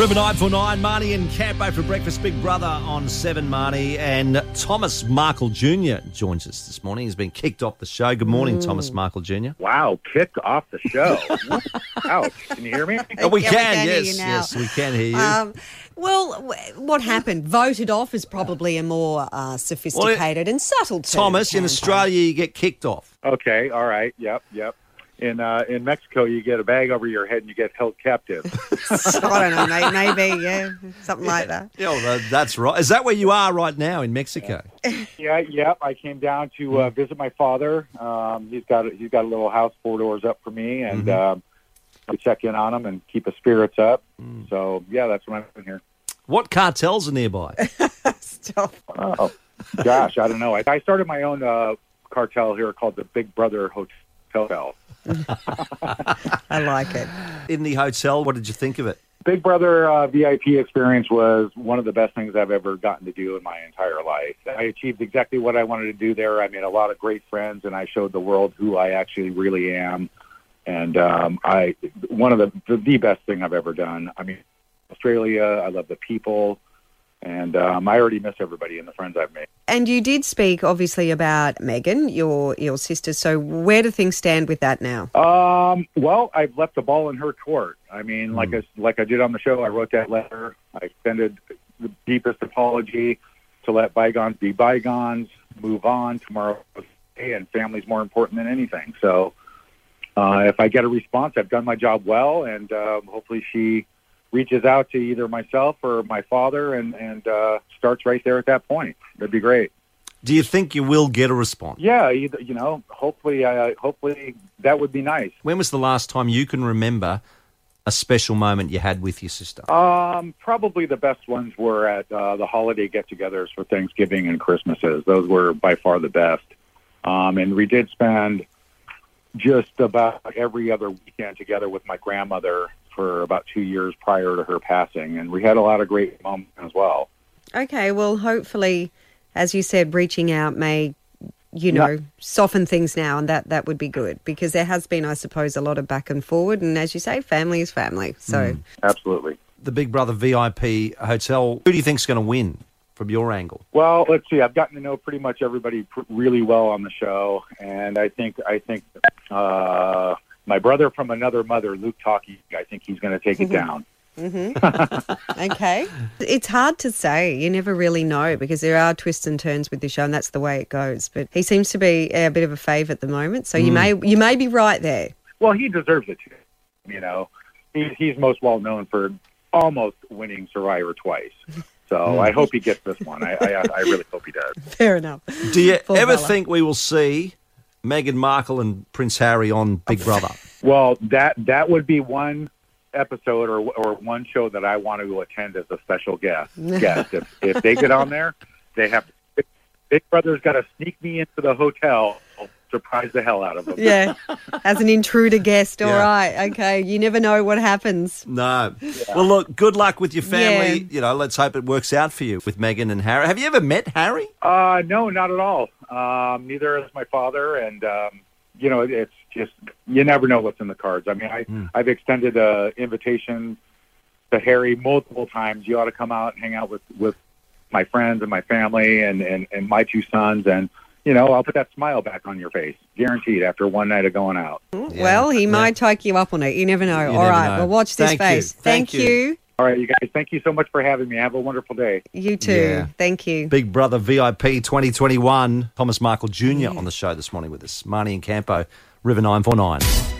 River 949, Marnie and Campo for breakfast. Big brother on 7 Marnie. And Thomas Markle Jr. joins us this morning. He's been kicked off the show. Good morning, Mm. Thomas Markle Jr. Wow, kicked off the show. Ouch. Can you hear me? Oh, we Yeah, we can, can hear yes, you now. yes, we can hear you. Um, well, what happened? Voted off is probably a more uh, sophisticated and subtle term. Thomas, in Australia, you get kicked off. Okay, all right. Yep, yep. In uh, in Mexico, you get a bag over your head and you get held captive. I don't know, mate. Maybe, yeah, something like that. Yeah, well, that's right. Is that where you are right now in Mexico? yeah, yep. I came down to uh, visit my father. Um, he's got a, he's got a little house four doors up for me, and um, I check in on him and keep his spirits up. So yeah, that's what I'm doing here. What cartels are nearby? Stop. Oh, gosh, I don't know. I, I started my own uh, cartel here called the Big Brother Hotel. I like it. in the hotel, what did you think of it? Big Brother uh, VIP experience was one of the best things I've ever gotten to do in my entire life. I achieved exactly what I wanted to do there. I made a lot of great friends, and I showed the world who I actually really am. And um, I, one of the, the the best thing I've ever done. I mean, Australia. I love the people, and um, I already miss everybody and the friends I've made. And you did speak, obviously, about Meghan, your your sister. So where do things stand with that now? Um, well, I've left the ball in her court. I mean, like I, like I did on the show, I wrote that letter. I extended the deepest apology to let bygones be bygones, move on. Tomorrow, and family's more important than anything. So, uh, if I get a response, I've done my job well, and um, hopefully she reaches out to either myself or my father and and uh, starts right there at that point. That'd be great. Do you think you will get a response? Yeah, either, you know, hopefully, uh, hopefully that would be nice. When was the last time you can remember a special moment you had with your sister? Um, probably the best ones were at uh, the holiday get-togethers for Thanksgiving and Christmases. Those were by far the best. Um, and we did spend just about every other weekend together with my grandmother for about two years prior to her passing, and we had a lot of great moments as well. Okay, well, hopefully, as you said, reaching out may, you know, Yeah. soften things now, and that that would be good because there has been, I suppose, a lot of back and forward, and as you say, family is family. So Absolutely. The Big Brother VIP hotel. Who do you think's going to win from your angle? Well, let's see. I've gotten to know pretty much everybody pr- really well on the show, and I think I think uh, my brother from another mother, Luke Toki, I think he's going to take it mm-hmm. down. Mm-hmm. okay, it's hard to say. You never really know because there are twists and turns with the show, and that's the way it goes. But he seems to be uh, a bit of a fave at the moment, so you mm. may you may be right there. Well, he deserves it too. You know, he's he's most well known for almost winning Survivor twice. So I hope he gets this one. I, I I really hope he does. Fair enough. Do you Full ever colour. think we will see Meghan Markle and Prince Harry on Big Brother? Well, that that would be one episode or or one show that I want to attend as a special guest. guest. If if they get on there, they have Big Brother's got to sneak me into the hotel, surprise the hell out of them. Yeah, as an intruder guest. All Yeah. right, okay. You never know what happens. No. Well, look, good luck with your family. Yeah. You know, let's hope it works out for you with Meghan and Harry. Have you ever met Harry? Uh, no, not at all. Um, neither has my father, and um, you know, it's just you never know what's in the cards. I mean, I I've extended a invitation to Harry multiple times. You ought to come out and hang out with with my friends and my family and and and my two sons, and you know, I'll put that smile back on your face, guaranteed. After one night of going out. Hmm. Well, he might take you up on it. You never know. You All never right, know. well, watch this Thank you. space. Thank Thank, you. you. All right, you guys. Thank you so much for having me. Have a wonderful day. You too. Yeah. Thank you. Big Brother VIP 2021. Thomas Markle Jr. on the show this morning with us. Marnie and Campo, River 949.